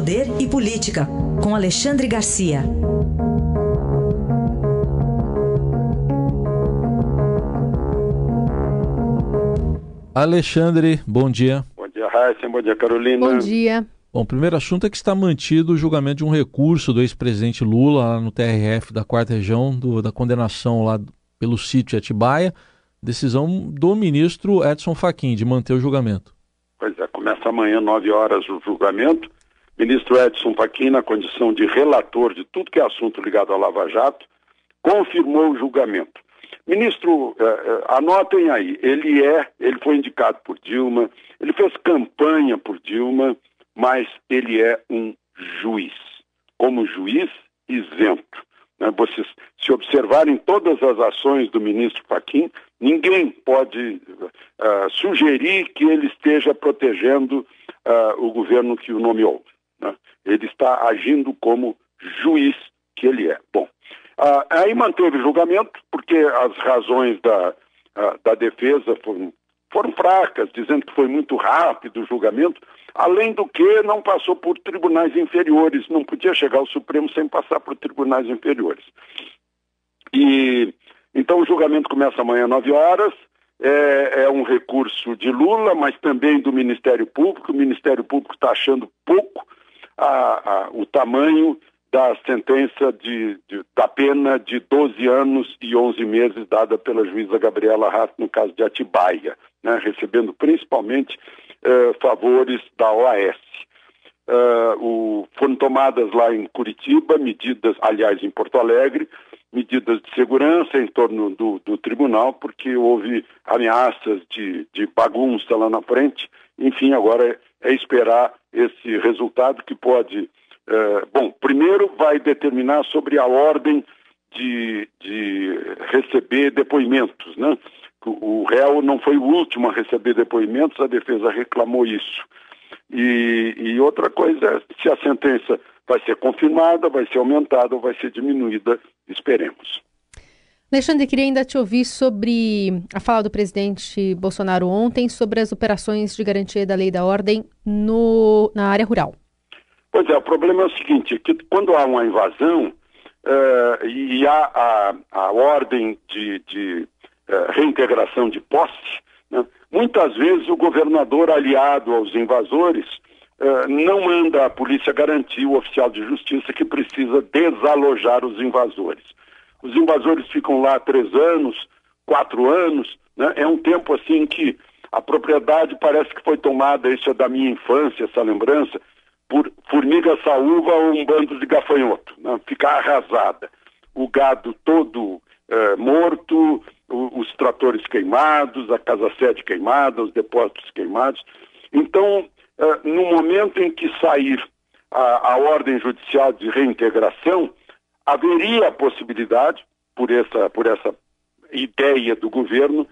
Poder e Política, com Alexandre Garcia. Alexandre, bom dia. Bom dia, Raíssa. Bom dia, Carolina. Bom dia. Bom, o primeiro assunto é que está mantido o julgamento de um recurso do ex-presidente Lula lá no TRF da quarta região, do, da condenação lá pelo sítio Atibaia, decisão do ministro Edson Fachin de manter o julgamento. Pois é, começa amanhã, 9 horas, o julgamento. Ministro Edson Fachin, na condição de relator de tudo que é assunto ligado ao Lava Jato, confirmou o julgamento. Ministro, eh, eh, anotem aí, ele é, ele foi indicado por Dilma, ele fez campanha por Dilma, mas ele é um juiz. Como juiz, isento. Né? Vocês, se observarem todas as ações do ministro Fachin, ninguém pode uh, sugerir que ele esteja protegendo o governo que o nomeou. Né? Ele está agindo como juiz que ele é. Bom, uh, aí manteve o julgamento, porque as razões da, da defesa foram, foram fracas, dizendo que foi muito rápido o julgamento, Além do que, não passou por tribunais inferiores, não podia chegar ao Supremo sem passar por tribunais inferiores. E então o julgamento começa amanhã às 9 horas. É, é, um recurso de Lula, mas também do Ministério Público. O Ministério Público está achando pouco a, a, o tamanho da sentença de, de, da pena de 12 anos e 11 meses dada pela juíza Gabriela Haas no caso de Atibaia, né, recebendo principalmente eh, favores da OAS. Uh, o, foram tomadas lá em Curitiba medidas, aliás, em Porto Alegre, medidas de segurança em torno do, do tribunal, porque houve ameaças de, de, bagunça lá na frente. Enfim, agora é, é esperar esse resultado que pode. Uh, bom, primeiro vai determinar sobre a ordem de, de receber depoimentos, né? O réu não foi o último a receber depoimentos, a defesa reclamou isso. E, e outra coisa é se a sentença vai ser confirmada, vai ser aumentada ou vai ser diminuída, esperemos. Alexandre, queria ainda te ouvir sobre a fala do presidente Bolsonaro ontem sobre as operações de garantia da lei da ordem no, na área rural. Pois é, o problema é o seguinte, que quando há uma invasão uh, e há a, a ordem de, de eh, reintegração de posse, né? muitas vezes o governador aliado aos invasores eh, não manda a polícia garantir o oficial de justiça que precisa desalojar os invasores. Os invasores ficam lá três anos, quatro anos, né? é um tempo assim que a propriedade parece que foi tomada, isso é da minha infância, essa lembrança, por formiga saúva ou um bando de gafanhoto, né? ficar arrasada. O gado todo eh, morto, os tratores queimados, a casa sede queimada, os depósitos queimados. Então, uh, no momento em que sair a, a, ordem judicial de reintegração, haveria a possibilidade, por essa, por essa ideia do governo,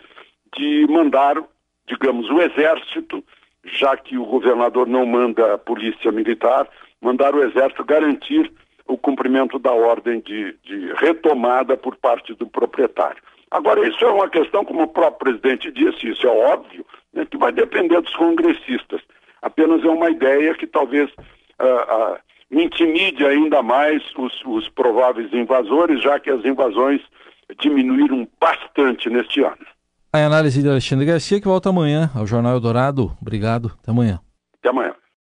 de mandar, digamos, o exército, já que o governador não manda a polícia militar, mandar o exército garantir o cumprimento da ordem de, de retomada por parte do proprietário. Agora, isso é uma questão, como o próprio presidente disse, isso é óbvio, né, que vai depender dos congressistas. Apenas é uma ideia que talvez uh, uh, intimide ainda mais os, os prováveis invasores, já que as invasões diminuíram bastante neste ano. A análise de Alexandre Garcia, que volta amanhã ao Jornal Eldorado. Obrigado. Até amanhã. Até amanhã.